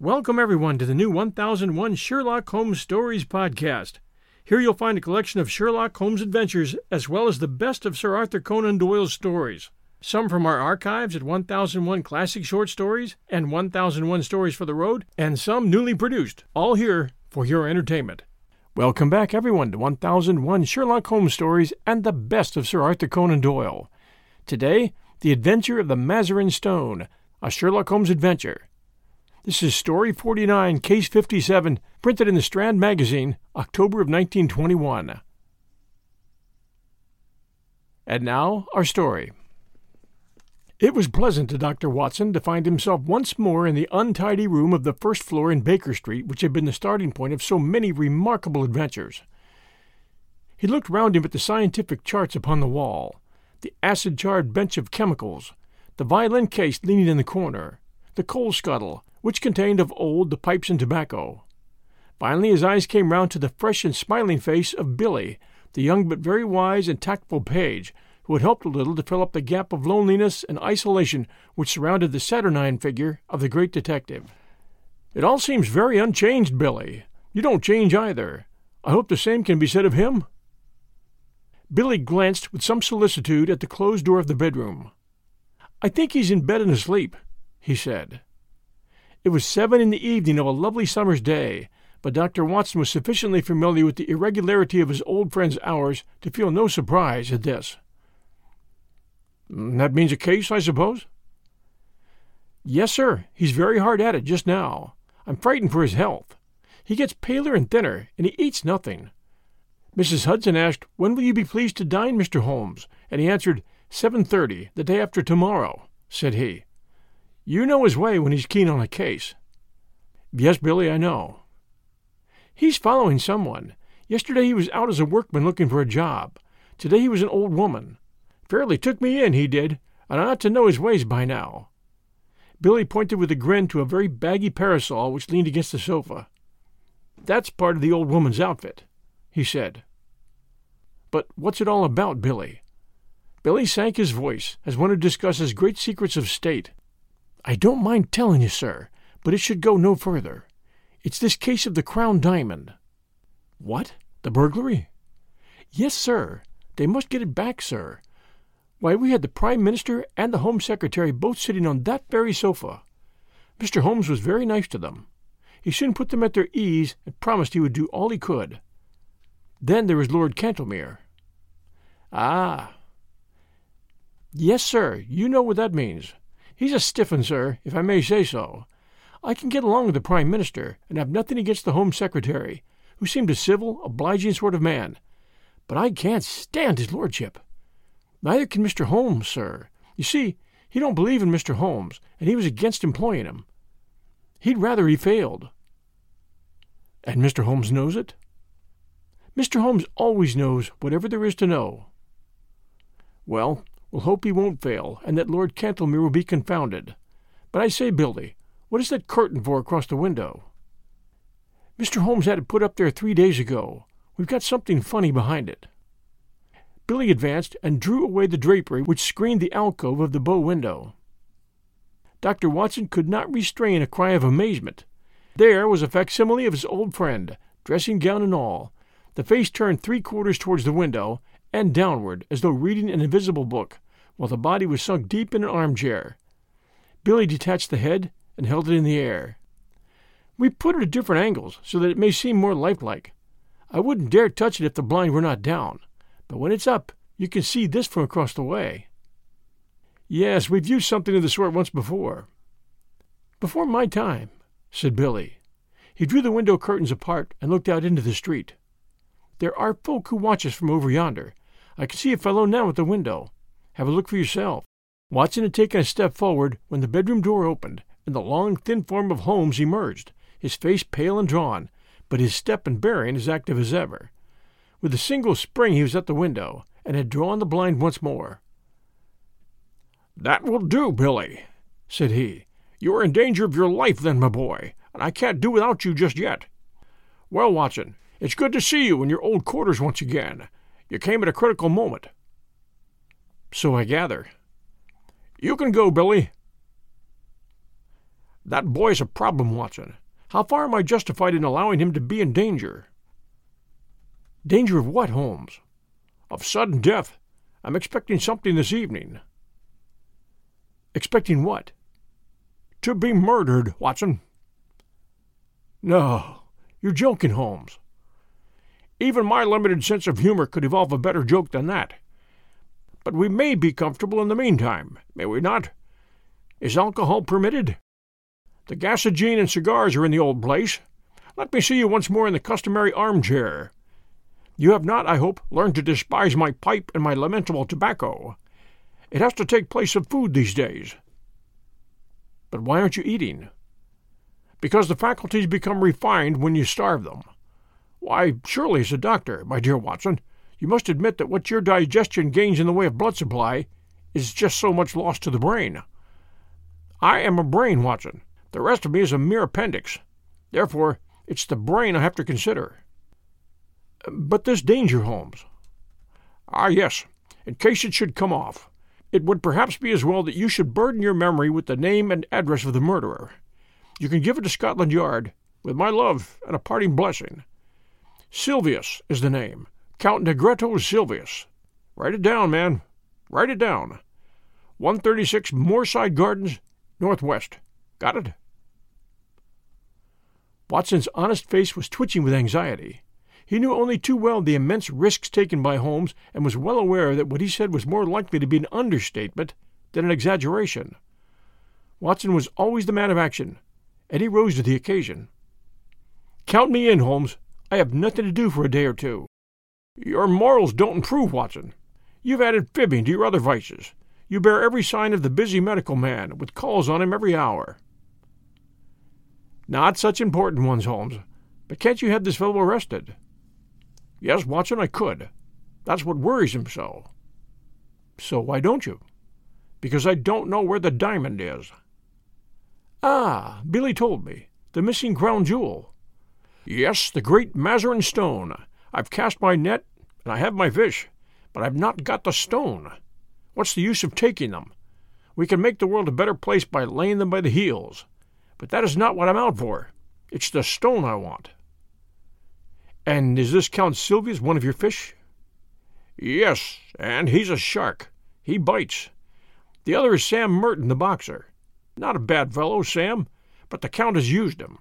Welcome, everyone, to the new 1001 Sherlock Holmes Stories podcast. Here you'll find a collection of Sherlock Holmes adventures as well as the best of Sir Arthur Conan Doyle's stories. Some from our archives at 1001 Classic Short Stories and 1001 Stories for the Road, and some newly produced, all here for your entertainment. Welcome back, everyone, to 1001 Sherlock Holmes Stories and the best of Sir Arthur Conan Doyle. Today, The Adventure of the Mazarin Stone, a Sherlock Holmes adventure. This is Story 49, Case 57, printed in the Strand Magazine, October of 1921. And now, our story. It was pleasant to Dr. Watson to find himself once more in the untidy room of the first floor in Baker Street, which had been the starting point of so many remarkable adventures. He looked round him at the scientific charts upon the wall, the acid charred bench of chemicals, the violin case leaning in the corner, the coal scuttle, which contained of old the pipes and tobacco. Finally his eyes came round to the fresh and smiling face of Billy, the young but very wise and tactful page, who had helped a little to fill up the gap of loneliness and isolation which surrounded the saturnine figure of the great detective. It all seems very unchanged, Billy. You don't change either. I hope the same can be said of him. Billy glanced with some solicitude at the closed door of the bedroom. I think he's in bed and asleep, he said. It was seven in the evening of a lovely summer's day, but Dr. Watson was sufficiently familiar with the irregularity of his old friend's hours to feel no surprise at this. That means a case, I suppose? Yes, sir. He's very hard at it just now. I'm frightened for his health. He gets paler and thinner, and he eats nothing. Mrs. Hudson asked, When will you be pleased to dine, Mr. Holmes? And he answered, Seven thirty, the day after tomorrow, said he. You know his way when he's keen on a case. Yes, Billy, I know. He's following someone. Yesterday he was out as a workman looking for a job. Today he was an old woman. Fairly took me in, he did, and I ought to know his ways by now. Billy pointed with a grin to a very baggy parasol which leaned against the sofa. That's part of the old woman's outfit, he said. But what's it all about, Billy? Billy sank his voice as one who discusses great secrets of state. I don't mind telling you, sir, but it should go no further. It's this case of the Crown Diamond. What? The burglary? Yes, sir. They must get it back, sir. Why, we had the Prime Minister and the Home Secretary both sitting on that very sofa. Mr. Holmes was very nice to them. He soon put them at their ease and promised he would do all he could. Then there was Lord Cantlemere. Ah. Yes, sir, you know what that means. He's a stiff un, sir, if I may say so. I can get along with the Prime Minister, and have nothing against the Home Secretary, who seemed a civil, obliging sort of man. But I can't stand his lordship. Neither can Mr. Holmes, sir. You see, he don't believe in Mr. Holmes, and he was against employing him. He'd rather he failed. And Mr. Holmes knows it? Mr. Holmes always knows whatever there is to know. Well, We'll hope he won't fail, and that Lord Cantlemere will be confounded. But I say, Billy, what is that curtain for across the window? Mr. Holmes had it put up there three days ago. We've got something funny behind it. Billy advanced and drew away the drapery which screened the alcove of the bow window. Dr. Watson could not restrain a cry of amazement. There was a facsimile of his old friend, dressing gown and all, the face turned three quarters towards the window, and downward, as though reading an invisible book, while the body was sunk deep in an armchair. Billy detached the head and held it in the air. We put it at different angles so that it may seem more lifelike. I wouldn't dare touch it if the blind were not down, but when it's up, you can see this from across the way. Yes, we've used something of the sort once before. Before my time, said Billy. He drew the window curtains apart and looked out into the street. There are folk who watch us from over yonder. I can see a fellow now at the window. Have a look for yourself. Watson had taken a step forward when the bedroom door opened, and the long, thin form of Holmes emerged, his face pale and drawn, but his step and bearing as active as ever. With a single spring he was at the window, and had drawn the blind once more. That will do, Billy, said he. You are in danger of your life, then, my boy, and I can't do without you just yet. Well, Watson, it's good to see you in your old quarters once again. You came at a critical moment. So I gather. You can go, Billy. That boy's a problem, Watson. How far am I justified in allowing him to be in danger? Danger of what, Holmes? Of sudden death. I'm expecting something this evening. Expecting what? To be murdered, Watson. No, you're joking, Holmes. Even my limited sense of humor could evolve a better joke than that. But we may be comfortable in the meantime, may we not? Is alcohol permitted? The gasogene and cigars are in the old place. Let me see you once more in the customary armchair. You have not, I hope, learned to despise my pipe and my lamentable tobacco. It has to take place of food these days. But why aren't you eating? Because the faculties become refined when you starve them. Why, surely, as a doctor, my dear Watson, you must admit that what your digestion gains in the way of blood supply is just so much lost to the brain. I am a brain, Watson. The rest of me is a mere appendix. Therefore, it's the brain I have to consider. But this danger, Holmes. Ah, yes, in case it should come off. It would perhaps be as well that you should burden your memory with the name and address of the murderer. You can give it to Scotland Yard, with my love and a parting blessing. Sylvius is the name. Count Negretto Sylvius. Write it down, man. Write it down. 136 Moorside Gardens, Northwest. Got it? Watson's honest face was twitching with anxiety. He knew only too well the immense risks taken by Holmes and was well aware that what he said was more likely to be an understatement than an exaggeration. Watson was always the man of action, and he rose to the occasion. Count me in, Holmes. I have nothing to do for a day or two. Your morals don't improve, Watson. You've added fibbing to your other vices. You bear every sign of the busy medical man, with calls on him every hour. Not such important ones, Holmes. But can't you have this fellow arrested? Yes, Watson, I could. That's what worries him so. So why don't you? Because I don't know where the diamond is. Ah, Billy told me. The missing crown jewel. Yes, the great Mazarin stone. I've cast my net, and I have my fish, but I've not got the stone. What's the use of taking them? We can make the world a better place by laying them by the heels. But that is not what I'm out for. It's the stone I want. And is this Count Sylvius one of your fish? Yes, and he's a shark. He bites. The other is Sam Merton, the boxer. Not a bad fellow, Sam, but the Count has used him.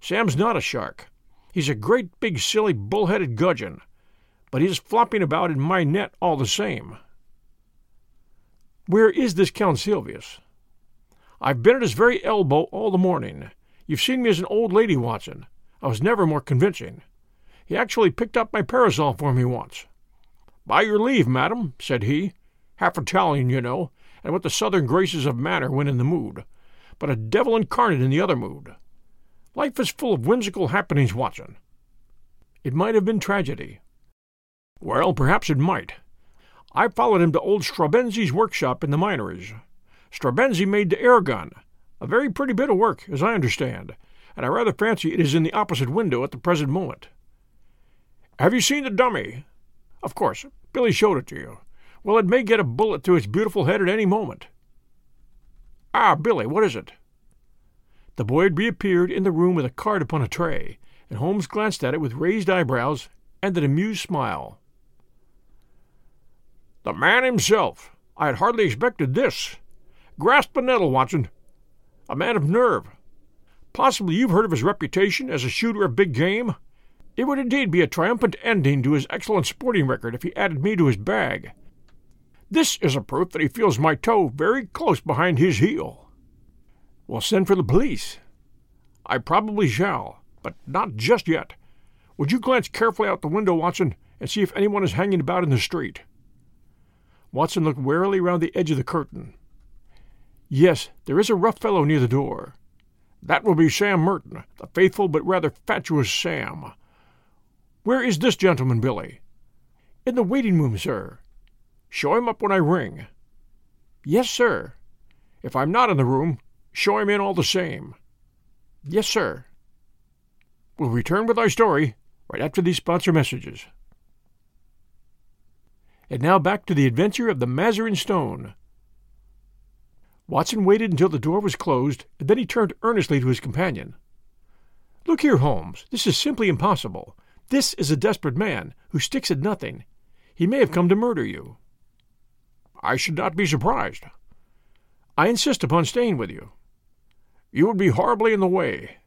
Sam's not a shark. He's a great big silly bull-headed gudgeon, but he's flopping about in my net all the same. Where is this Count Sylvius? I've been at his very elbow all the morning. You've seen me as an old lady, Watson. I was never more convincing. He actually picked up my parasol for me once. By your leave, madam, said he, half Italian, you know, and with the southern graces of manner when in the mood, but a devil incarnate in the other mood. Life is full of whimsical happenings, Watson. It might have been tragedy. Well, perhaps it might. I followed him to old Straubenzee's workshop in the Minories. Straubenzee made the air gun, a very pretty bit of work, as I understand, and I rather fancy it is in the opposite window at the present moment. Have you seen the dummy? Of course, Billy showed it to you. Well, it may get a bullet through its beautiful head at any moment. Ah, Billy, what is it? The boy had reappeared in the room with a card upon a tray, and Holmes glanced at it with raised eyebrows and an amused smile. The man himself. I had hardly expected this. Grasp the nettle, Watson. A man of nerve. Possibly you've heard of his reputation as a shooter of big game. It would indeed be a triumphant ending to his excellent sporting record if he added me to his bag. This is a proof that he feels my toe very close behind his heel. Well, send for the police. I probably shall, but not just yet. Would you glance carefully out the window, Watson, and see if anyone is hanging about in the street? Watson looked warily round the edge of the curtain. Yes, there is a rough fellow near the door. That will be Sam Merton, the faithful but rather fatuous Sam. Where is this gentleman, Billy? In the waiting room, sir. Show him up when I ring. Yes, sir. If I'm not in the room, show him in all the same. Yes, sir. We'll return with our story right after these sponsor messages. And now back to the adventure of the Mazarin Stone. Watson waited until the door was closed, and then he turned earnestly to his companion. Look here, Holmes, this is simply impossible. This is a desperate man who sticks at nothing. He may have come to murder you. I should not be surprised. I insist upon staying with you. You would be horribly in the way.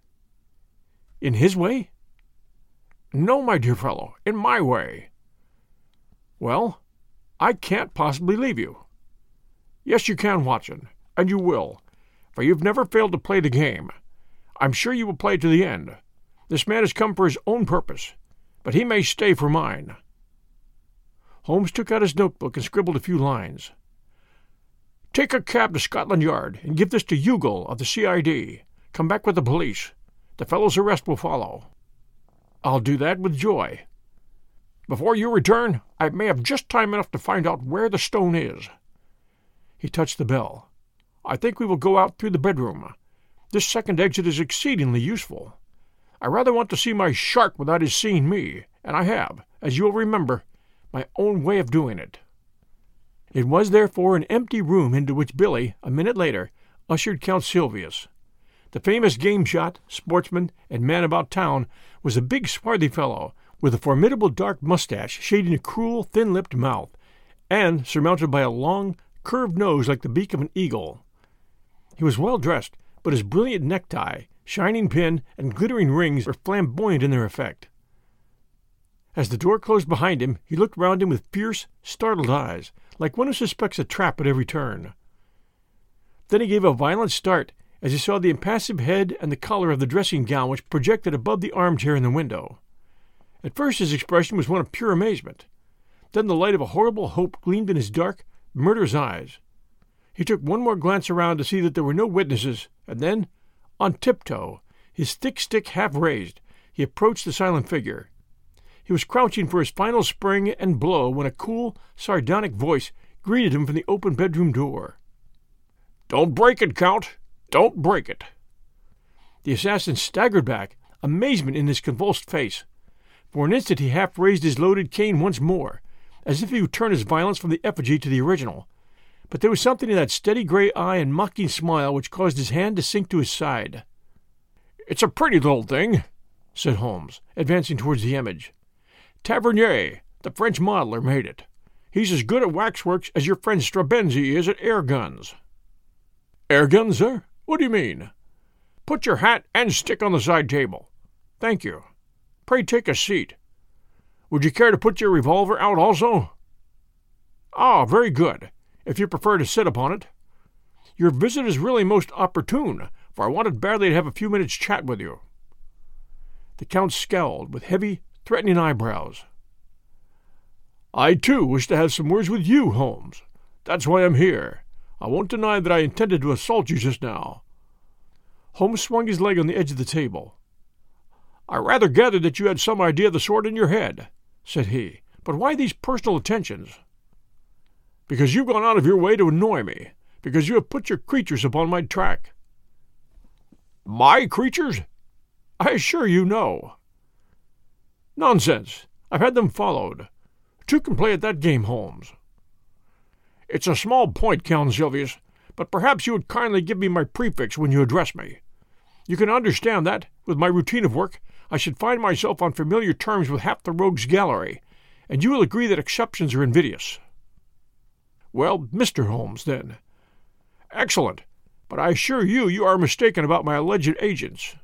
In his way? No, my dear fellow, in my way. Well, I can't possibly leave you. Yes, you can, Watson, and you will, for you've never failed to play the game. I'm sure you will play to the end. This man has come for his own purpose, but he may stay for mine. Holmes took out his notebook and scribbled a few lines. Take a cab to Scotland Yard and give this to Youghal of the CID. Come back with the police. The fellow's arrest will follow. I'll do that with joy. Before you return, I may have just time enough to find out where the stone is. He touched the bell. I think we will go out through the bedroom. This second exit is exceedingly useful. I rather want to see my shark without his seeing me, and I have, as you will remember, my own way of doing it. It was therefore an empty room into which Billy, a minute later, ushered Count Sylvius. The famous game shot, sportsman, and man about town was a big, swarthy fellow, with a formidable dark mustache shading a cruel, thin lipped mouth, and surmounted by a long, curved nose like the beak of an eagle. He was well dressed, but his brilliant necktie, shining pin, and glittering rings were flamboyant in their effect. As the door closed behind him, he looked round him with fierce, startled eyes, like one who suspects a trap at every turn. Then he gave a violent start as he saw the impassive head and the collar of the dressing gown which projected above the armchair in the window. At first his expression was one of pure amazement. Then the light of a horrible hope gleamed in his dark, murderous eyes. He took one more glance around to see that there were no witnesses, and then, on tiptoe, his thick stick half raised, he approached the silent figure. He was crouching for his final spring and blow when a cool, sardonic voice greeted him from the open bedroom door. Don't break it, Count! Don't break it! The assassin staggered back, amazement in his convulsed face. For an instant he half raised his loaded cane once more, as if he would turn his violence from the effigy to the original. But there was something in that steady gray eye and mocking smile which caused his hand to sink to his side. It's a pretty little thing, said Holmes, advancing towards the image. Tavernier, the French modeler, made it. He's as good at waxworks as your friend Straubenzee is at air guns. Air guns, sir? What do you mean? Put your hat and stick on the side table. Thank you. Pray take a seat. Would you care to put your revolver out also? Ah, very good, if you prefer to sit upon it. Your visit is really most opportune, for I wanted badly to have a few minutes' chat with you. The Count scowled with heavy, threatening eyebrows. I, too, wish to have some words with you, Holmes. That's why I'm here. I won't deny that I intended to assault you just now. Holmes swung his leg on the edge of the table. I rather gathered that you had some idea of the sort in your head, said he. But why these personal attentions? Because you've gone out of your way to annoy me, because you have put your creatures upon my track. My creatures? I assure you no. Nonsense. I've had them followed. Two can play at that game, Holmes. It's a small point, Count Sylvius, but perhaps you would kindly give me my prefix when you address me. You can understand that, with my routine of work, I should find myself on familiar terms with half the rogues' gallery, and you will agree that exceptions are invidious. Well, Mr. Holmes, then. Excellent, but I assure you you are mistaken about my alleged agents.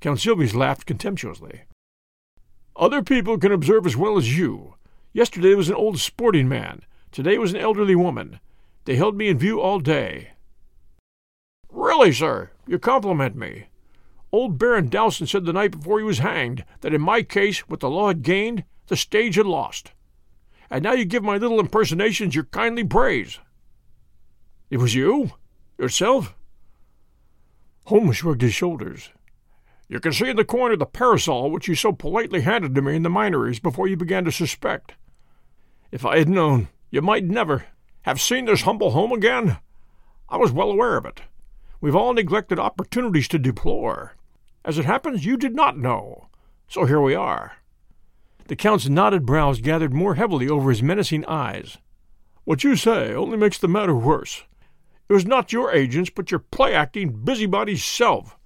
Count Sylvius laughed contemptuously. Other people can observe as well as you. Yesterday was an old sporting man, Today was an elderly woman. They held me in view all day. Really, sir, you compliment me. Old Baron Dowson said the night before he was hanged that in my case, what the law had gained, the stage had lost. And now you give my little impersonations your kindly praise. It was you? Yourself? Holmes shrugged his shoulders. You can see in the corner the parasol which you so politely handed to me in the Minories before you began to suspect. If I had known, you might never have seen this humble home again. I was well aware of it. We've all neglected opportunities to deplore. As it happens, you did not know. So here we are. The Count's knotted brows gathered more heavily over his menacing eyes. What you say only makes the matter worse. It was not your agents, but your play acting busybody self.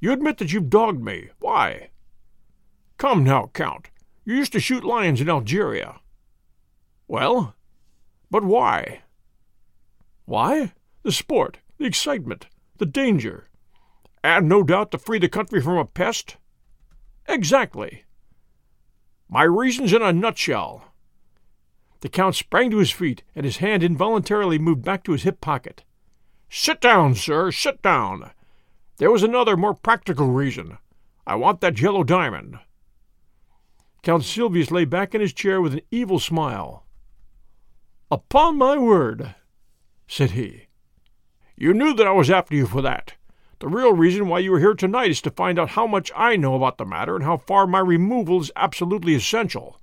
You admit that you've dogged me. Why? Come now, Count. You used to shoot lions in Algeria. Well, but why? Why? The sport, the excitement, the danger. And no doubt to free the country from a pest? Exactly. My reasons in a nutshell. The Count sprang to his feet, and his hand involuntarily moved back to his hip pocket. Sit down, sir, sit down. There was another, more practical reason. I want that yellow diamond. Count Sylvius lay back in his chair with an evil smile. Upon my word, said he. You knew that I was after you for that. The real reason why you are here tonight is to find out how much I know about the matter and how far my removal is absolutely essential.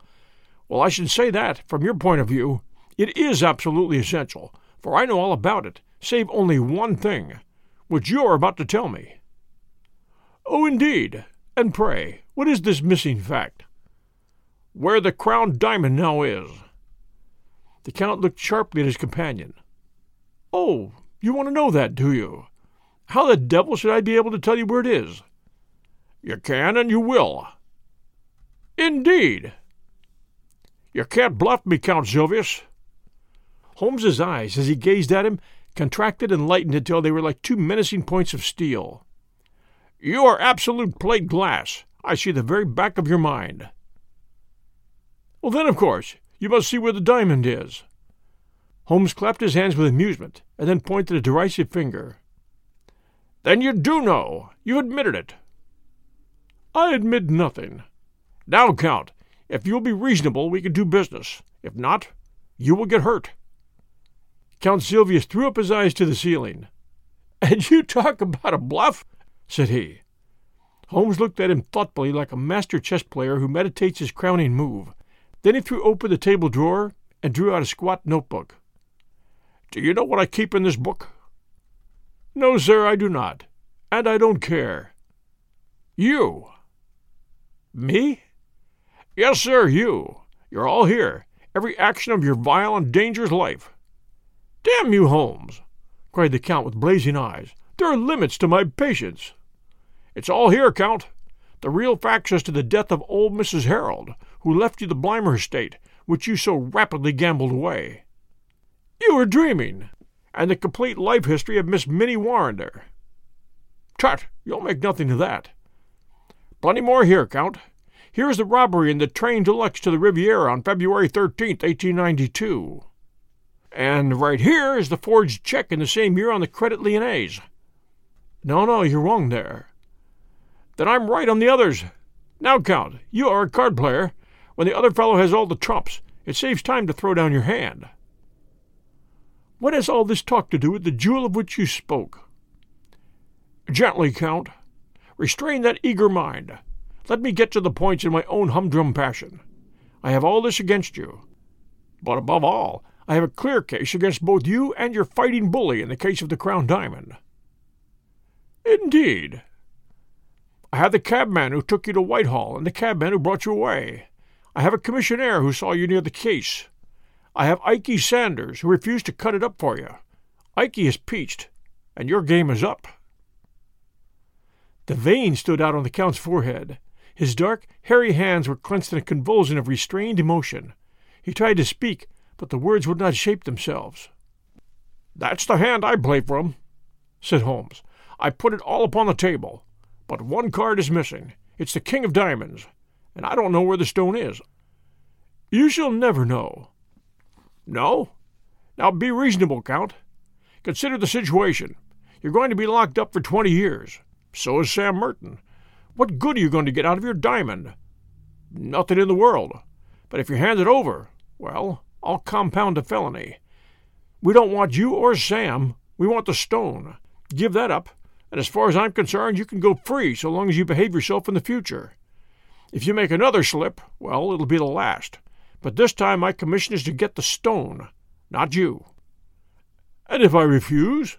Well, I should say that, from your point of view, it is absolutely essential, for I know all about it, save only one thing, which you are about to tell me. Oh, indeed. And pray, what is this missing fact? Where the crown diamond now is. The Count looked sharply at his companion. Oh, you want to know that, do you? How the devil should I be able to tell you where it is? You can and you will. Indeed. You can't bluff me, Count Sylvius. Holmes's eyes, as he gazed at him, contracted and lightened until they were like two menacing points of steel. You are absolute plate glass. I see the very back of your mind. Well, then, of course, you must see where the diamond is. Holmes clapped his hands with amusement, and then pointed a derisive finger. Then you do know. You admitted it. I admit nothing. Now, Count, if you will be reasonable, we can do business. If not, you will get hurt. Count Sylvius threw up his eyes to the ceiling. And you talk about a bluff? said he. Holmes looked at him thoughtfully like a master chess player who meditates his crowning move. Then he threw open the table drawer and drew out a squat notebook. Do you know what I keep in this book? No, sir, I do not. And I don't care. You. Me? Yes, sir, you. You're all here. Every action of your vile and dangerous life. Damn you, Holmes! cried the Count with blazing eyes. There are limits to my patience. It's all here, Count. The real facts as to the death of old Mrs. Harold, who left you the Blymer estate, which you so rapidly gambled away. You were dreaming. And the complete life history of Miss Minnie Warrender. Tut, you'll make nothing of that. Plenty more here, Count. Here's the robbery in the train deluxe to the Riviera on February 13th, 1892. And right here is the forged check in the same year on the Credit Lyonnais. No, no, you're wrong there. Then I'm right on the others. Now, Count, you are a card player. When the other fellow has all the trumps, it saves time to throw down your hand. What has all this talk to do with the jewel of which you spoke? Gently, Count. Restrain that eager mind. Let me get to the points in my own humdrum passion. I have all this against you. But above all, I have a clear case against both you and your fighting bully in the case of the Crown Diamond. Indeed. I have the cabman who took you to Whitehall and the cabman who brought you away. I have a commissionaire who saw you near the case. I have Ikey Sanders who refused to cut it up for you. Ikey is peached, and your game is up. The veins stood out on the Count's forehead. His dark, hairy hands were clenched in a convulsion of restrained emotion. He tried to speak, but the words would not shape themselves. That's the hand I play from, said Holmes. I put it all upon the table. But one card is missing. It's the King of Diamonds, and I don't know where the stone is. You shall never know. No? Now be reasonable, Count. Consider the situation. You're going to be locked up for twenty years. So is Sam Merton. What good are you going to get out of your diamond? Nothing in the world. But if you hand it over, well, I'll compound a felony. We don't want you or Sam. We want the stone. Give that up, and as far as I'm concerned, you can go free so long as you behave yourself in the future. If you make another slip, well, it'll be the last. But this time my commission is to get the stone, not you. And if I refuse?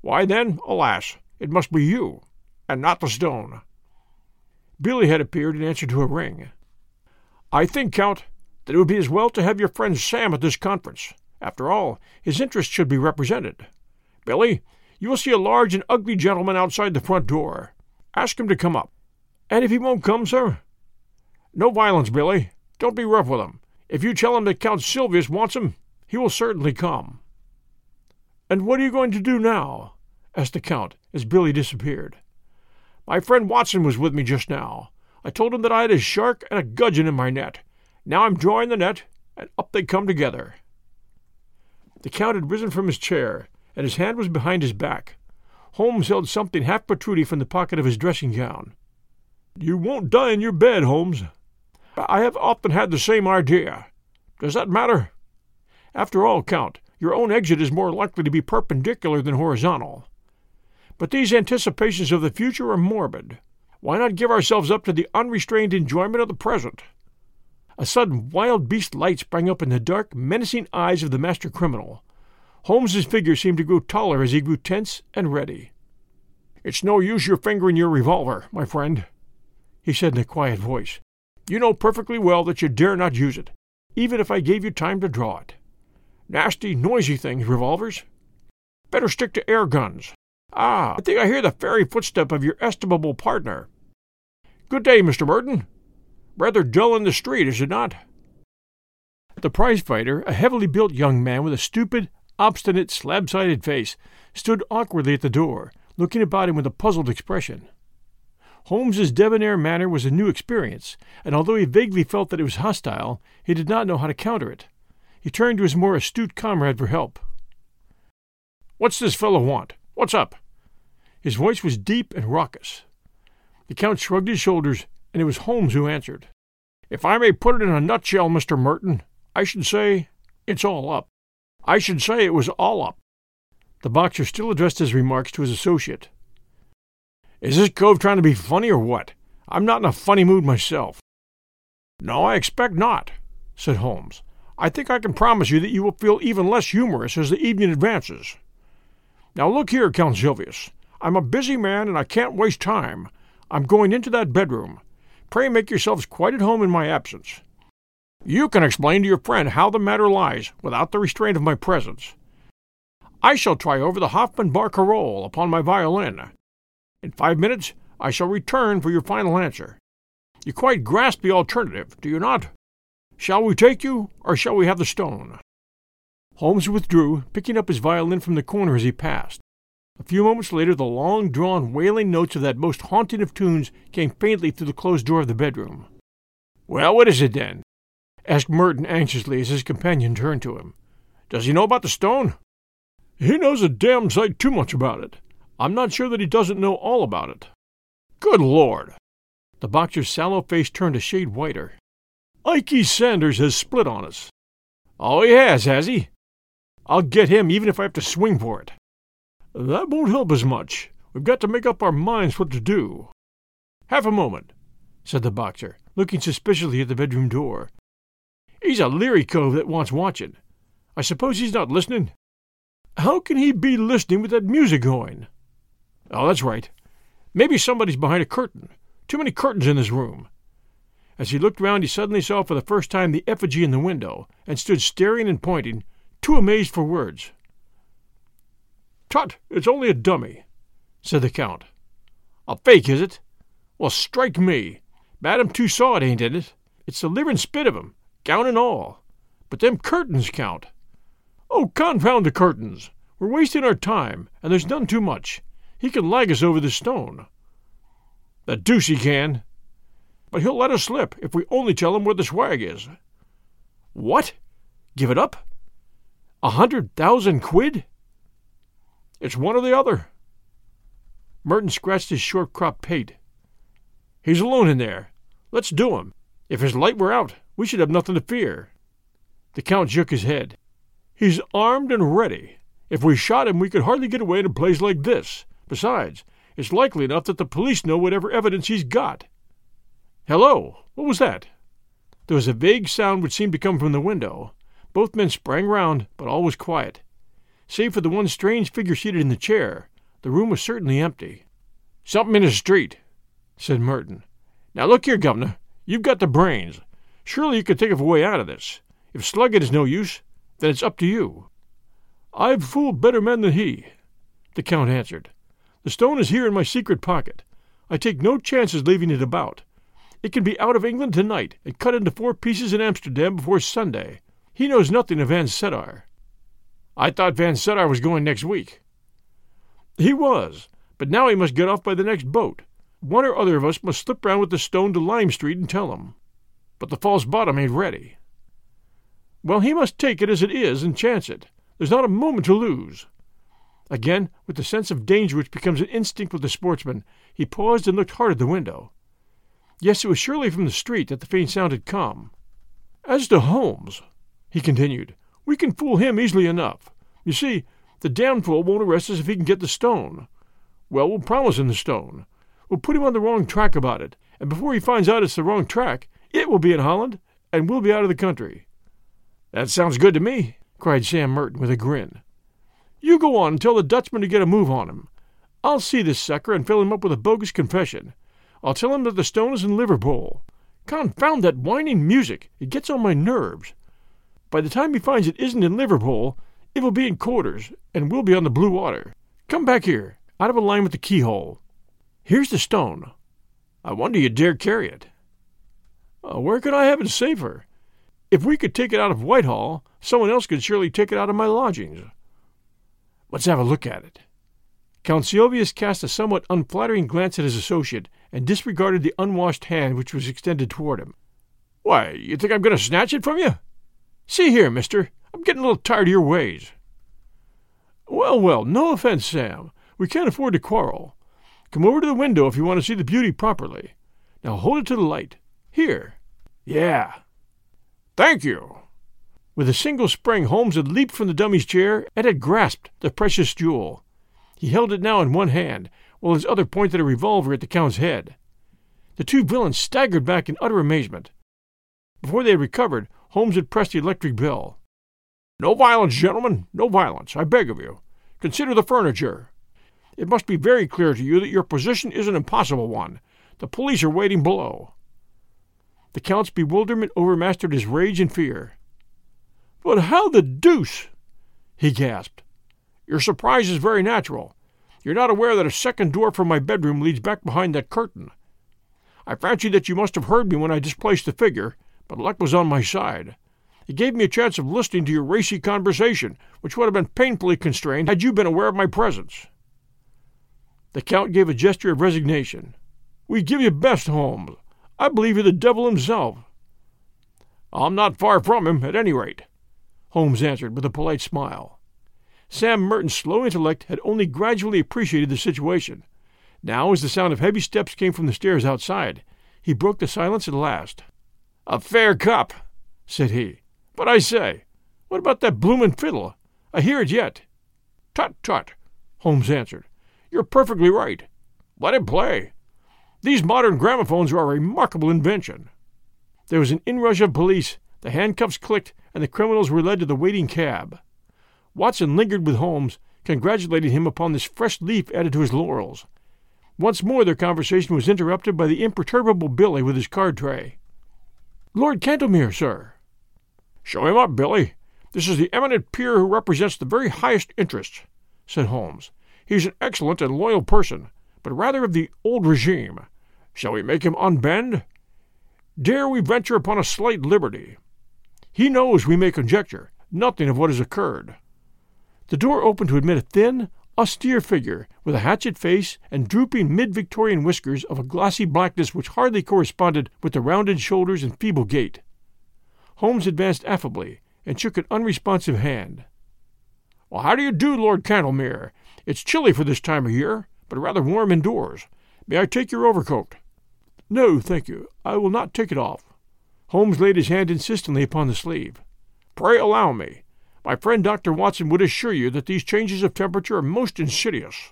Why then, alas, it must be you, and not the stone. Billy had appeared in answer to a ring. I think, Count, that it would be as well to have your friend Sam at this conference. After all, his interests should be represented. Billy, you will see a large and ugly gentleman outside the front door. Ask him to come up. And if he won't come, sir? No violence, Billy. Don't be rough with him. If you tell him that Count Sylvius wants him, he will certainly come. And what are you going to do now? asked the Count as Billy disappeared. My friend Watson was with me just now. I told him that I had a shark and a gudgeon in my net. Now I'm drawing the net, and up they come together. The Count had risen from his chair, and his hand was behind his back. Holmes held something half protruding from the pocket of his dressing gown. You won't die in your bed, Holmes. I have often had the same idea. Does that matter? After all, Count, your own exit is more likely to be perpendicular than horizontal. But these anticipations of the future are morbid. Why not give ourselves up to the unrestrained enjoyment of the present? A sudden wild beast light sprang up in the dark, menacing eyes of the master criminal. Holmes's figure seemed to grow taller as he grew tense and ready. It's no use your fingering your revolver, my friend, he said in a quiet voice. You know perfectly well that you dare not use it, even if I gave you time to draw it. Nasty, noisy things, revolvers. Better stick to air guns. Ah, I think I hear the fairy footstep of your estimable partner. Good day, Mr. Merton. Rather dull in the street, is it not? The prize fighter, a heavily built young man with a stupid, obstinate, slab sided face, stood awkwardly at the door, looking about him with a puzzled expression. Holmes's debonair manner was a new experience, and although he vaguely felt that it was hostile, he did not know how to counter it. He turned to his more astute comrade for help. What's this fellow want? What's up? His voice was deep and raucous. The Count shrugged his shoulders, and it was Holmes who answered. If I may put it in a nutshell, Mr. Merton, I should say it's all up. I should say it was all up. The boxer still addressed his remarks to his associate. Is this cove trying to be funny or what? I'm not in a funny mood myself. No, I expect not, said Holmes. I think I can promise you that you will feel even less humorous as the evening advances. Now look here, Count Sylvius. I'm a busy man and I can't waste time. I'm going into that bedroom. Pray make yourselves quite at home in my absence. You can explain to your friend how the matter lies without the restraint of my presence. I shall try over the Hoffman barcarolle upon my violin. In five minutes I shall return for your final answer. You quite grasp the alternative, do you not? Shall we take you, or shall we have the stone? Holmes withdrew, picking up his violin from the corner as he passed. A few moments later, the long drawn, wailing notes of that most haunting of tunes came faintly through the closed door of the bedroom. Well, what is it then? asked Merton anxiously as his companion turned to him. Does he know about the stone? He knows a damn sight too much about it. I'm not sure that he doesn't know all about it. Good Lord! The boxer's sallow face turned a shade whiter. Ikey Sanders has split on us. Oh, he has, has he? I'll get him even if I have to swing for it. That won't help us much. We've got to make up our minds what to do. Half a moment, said the boxer, looking suspiciously at the bedroom door. He's a leery cove that wants watching. I suppose he's not listening? How can he be listening with that music going? Oh, that's right. Maybe somebody's behind a curtain. Too many curtains in this room. As he looked round, he suddenly saw for the first time the effigy in the window, and stood staring and pointing, too amazed for words. Tut, it's only a dummy, said the Count. A fake, is it? Well, strike me. Madame Tussaud ain't in it. It's the living spit of him, gown and all. But them curtains count. Oh, confound the curtains! We're wasting our time, and there's none too much. He can lag us over the stone. The deuce he can! But he'll let us slip if we only tell him where the swag is. What? Give it up? A hundred thousand quid? It's one or the other. Merton scratched his short cropped pate. He's alone in there. Let's do him. If his light were out, we should have nothing to fear. The Count shook his head. He's armed and ready. If we shot him, we could hardly get away in a place like this. Besides, it's likely enough that the police know whatever evidence he's got. Hello! What was that? There was a vague sound which seemed to come from the window. Both men sprang round, but all was quiet. Save for the one strange figure seated in the chair, the room was certainly empty. Something in the street, said Merton. Now look here, Governor. You've got the brains. Surely you could think of a way out of this. If slugging is no use, then it's up to you. I've fooled better men than he, the Count answered. The stone is here in my secret pocket. I take no chances leaving it about. It can be out of England tonight and cut into four pieces in Amsterdam before Sunday. He knows nothing of Van Seddar. I thought Van Seddar was going next week. He was, but now he must get off by the next boat. One or other of us must slip round with the stone to Lime Street and tell him. But the false bottom ain't ready. Well, he must take it as it is and chance it. There's not a moment to lose. Again, with the sense of danger which becomes an instinct with the sportsman, he paused and looked hard at the window. Yes, it was surely from the street that the faint sound had come. As to Holmes, he continued, we can fool him easily enough. You see, the fool won't arrest us if he can get the stone. Well, we'll promise him the stone. We'll put him on the wrong track about it, and before he finds out it's the wrong track, it will be in Holland, and we'll be out of the country. That sounds good to me, cried Sam Merton with a grin. You go on and tell the Dutchman to get a move on him. I'll see this sucker and fill him up with a bogus confession. I'll tell him that the stone is in Liverpool. Confound that whining music! It gets on my nerves. By the time he finds it isn't in Liverpool, it will be in quarters, and we'll be on the blue water. Come back here, out of a line with the keyhole. Here's the stone. I wonder you dare carry it. Uh, where could I have it safer? If we could take it out of Whitehall, someone else could surely take it out of my lodgings. Let's have a look at it. Count Sylvius cast a somewhat unflattering glance at his associate and disregarded the unwashed hand which was extended toward him. Why, you think I'm going to snatch it from you? See here, mister, I'm getting a little tired of your ways. Well, well, no offense, Sam. We can't afford to quarrel. Come over to the window if you want to see the beauty properly. Now hold it to the light. Here. Yeah. Thank you. With a single spring, Holmes had leaped from the dummy's chair and had grasped the precious jewel. He held it now in one hand, while his other pointed a revolver at the Count's head. The two villains staggered back in utter amazement. Before they had recovered, Holmes had pressed the electric bell. No violence, gentlemen, no violence, I beg of you. Consider the furniture. It must be very clear to you that your position is an impossible one. The police are waiting below. The Count's bewilderment overmastered his rage and fear. But how the deuce? he gasped. Your surprise is very natural. You're not aware that a second door from my bedroom leads back behind that curtain. I fancy that you must have heard me when I displaced the figure, but luck was on my side. It gave me a chance of listening to your racy conversation, which would have been painfully constrained had you been aware of my presence. The Count gave a gesture of resignation. We give you best, Holmes. I believe you're the devil himself. I'm not far from him, at any rate, Holmes answered with a polite smile. Sam Merton's slow intellect had only gradually appreciated the situation. Now, as the sound of heavy steps came from the stairs outside, he broke the silence at last. A fair cup, said he. But I say, what about that bloomin' fiddle? I hear it yet. Tut, tut, Holmes answered. You're perfectly right. Let him play. These modern gramophones are a remarkable invention. There was an inrush of police, the handcuffs clicked, and the criminals were led to the waiting cab. Watson lingered with Holmes, congratulating him upon this fresh leaf added to his laurels. Once more their conversation was interrupted by the imperturbable Billy with his card tray. Lord Cantlemere, sir. Show him up, Billy. This is the eminent peer who represents the very highest interests, said Holmes. He's an excellent and loyal person, but rather of the old regime. Shall we make him unbend? Dare we venture upon a slight liberty? He knows we may conjecture nothing of what has occurred. The door opened to admit a thin, austere figure with a hatchet face and drooping mid Victorian whiskers of a glossy blackness which hardly corresponded with the rounded shoulders and feeble gait. Holmes advanced affably and shook an unresponsive hand. Well, how do you do, Lord Cantlemere? It's chilly for this time of year, but rather warm indoors. May I take your overcoat? No, thank you. I will not take it off. Holmes laid his hand insistently upon the sleeve. Pray allow me. My friend Dr. Watson would assure you that these changes of temperature are most insidious.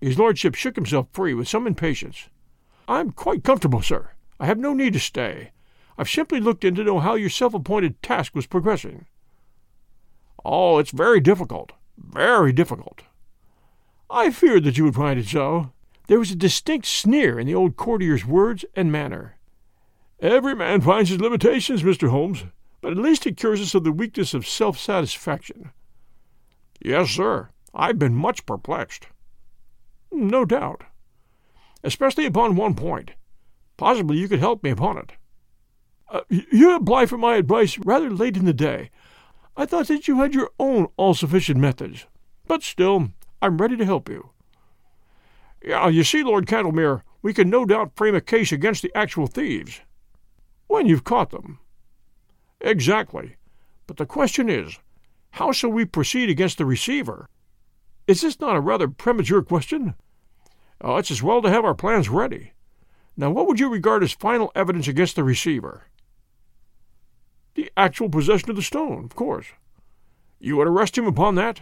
His lordship shook himself free with some impatience. I'm quite comfortable, sir. I have no need to stay. I've simply looked in to know how your self appointed task was progressing. Oh, it's very difficult. Very difficult. I feared that you would find it so. There was a distinct sneer in the old courtier's words and manner. Every man finds his limitations, Mr. Holmes but at least it cures us of the weakness of self satisfaction. Yes, sir, I've been much perplexed. No doubt. Especially upon one point. Possibly you could help me upon it. Uh, you apply for my advice rather late in the day. I thought that you had your own all sufficient methods. But still, I'm ready to help you. Yeah, you see, Lord Cantlemere, we can no doubt frame a case against the actual thieves. When you've caught them. Exactly. But the question is, how shall we proceed against the receiver? Is this not a rather premature question? Oh, it's as well to have our plans ready. Now, what would you regard as final evidence against the receiver? The actual possession of the stone, of course. You would arrest him upon that?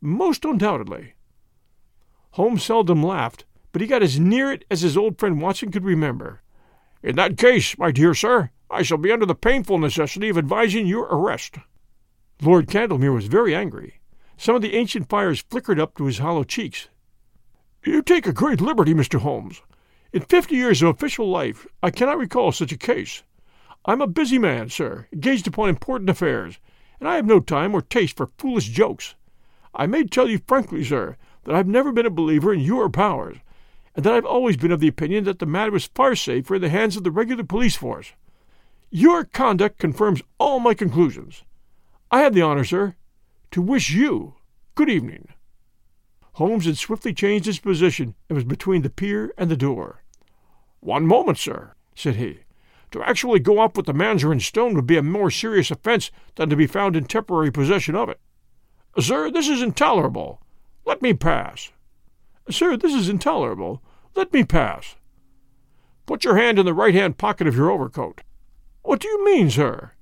Most undoubtedly. Holmes seldom laughed, but he got as near it as his old friend Watson could remember. In that case, my dear sir, I shall be under the painful necessity of advising your arrest. Lord Cantlemere was very angry. Some of the ancient fires flickered up to his hollow cheeks. You take a great liberty, Mr. Holmes. In fifty years of official life, I cannot recall such a case. I'm a busy man, sir, engaged upon important affairs, and I have no time or taste for foolish jokes. I may tell you frankly, sir, that I've never been a believer in your powers, and that I've always been of the opinion that the matter was far safer in the hands of the regular police force. Your conduct confirms all my conclusions. I have the honor, sir, to wish you good evening. Holmes had swiftly changed his position and was between the pier and the door. One moment, sir, said he. To actually go up with the Mazarin stone would be a more serious offense than to be found in temporary possession of it. Sir, this is intolerable. Let me pass. Sir, this is intolerable. Let me pass. Put your hand in the right hand pocket of your overcoat. What do you mean, sir?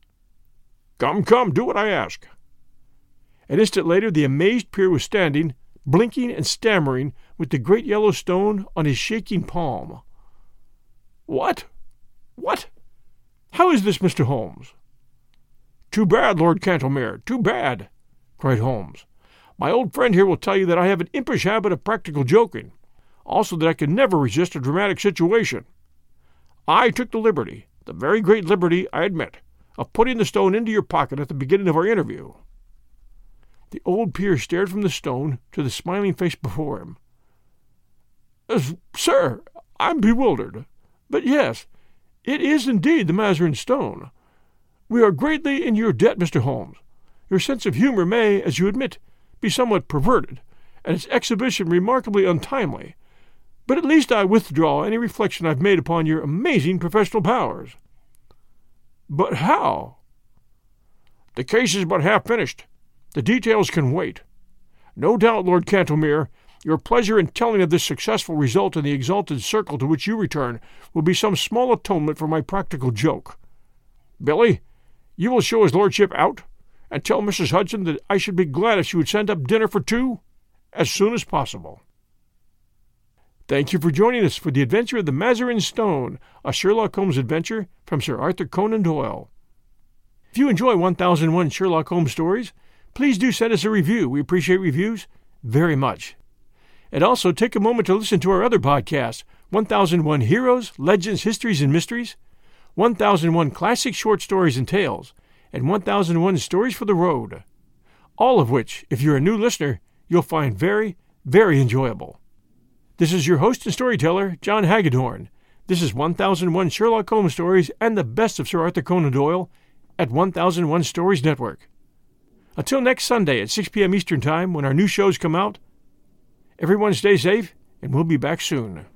Come, come, do what I ask. An instant later, the amazed peer was standing, blinking and stammering, with the great yellow stone on his shaking palm. What? What? How is this, Mr. Holmes? Too bad, Lord Cantlemere, too bad, cried Holmes. My old friend here will tell you that I have an impish habit of practical joking, also that I can never resist a dramatic situation. I took the liberty, the very great liberty, I admit, of putting the stone into your pocket at the beginning of our interview. The old peer stared from the stone to the smiling face before him. Sir, I'm bewildered. But yes, it is indeed the Mazarin stone. We are greatly in your debt, Mr. Holmes. Your sense of humor may, as you admit, be somewhat perverted, and its exhibition remarkably untimely, but at least I withdraw any reflection I've made upon your amazing professional powers. But how? The case is but half finished. The details can wait. No doubt, Lord Cantlemere, your pleasure in telling of this successful result in the exalted circle to which you return will be some small atonement for my practical joke. Billy, you will show his lordship out, and tell Mrs. Hudson that I should be glad if she would send up dinner for two as soon as possible. Thank you for joining us for the adventure of the Mazarin Stone, a Sherlock Holmes adventure from Sir Arthur Conan Doyle. If you enjoy 1001 Sherlock Holmes stories, please do send us a review. We appreciate reviews very much. And also take a moment to listen to our other podcasts 1001 Heroes, Legends, Histories, and Mysteries, 1001 Classic Short Stories and Tales, and 1001 Stories for the Road. All of which, if you're a new listener, you'll find very, very enjoyable. This is your host and storyteller, John Hagedorn. This is 1001 Sherlock Holmes stories and the best of Sir Arthur Conan Doyle at 1001 Stories Network. Until next Sunday at 6 p.m. Eastern Time when our new shows come out, everyone stay safe and we'll be back soon.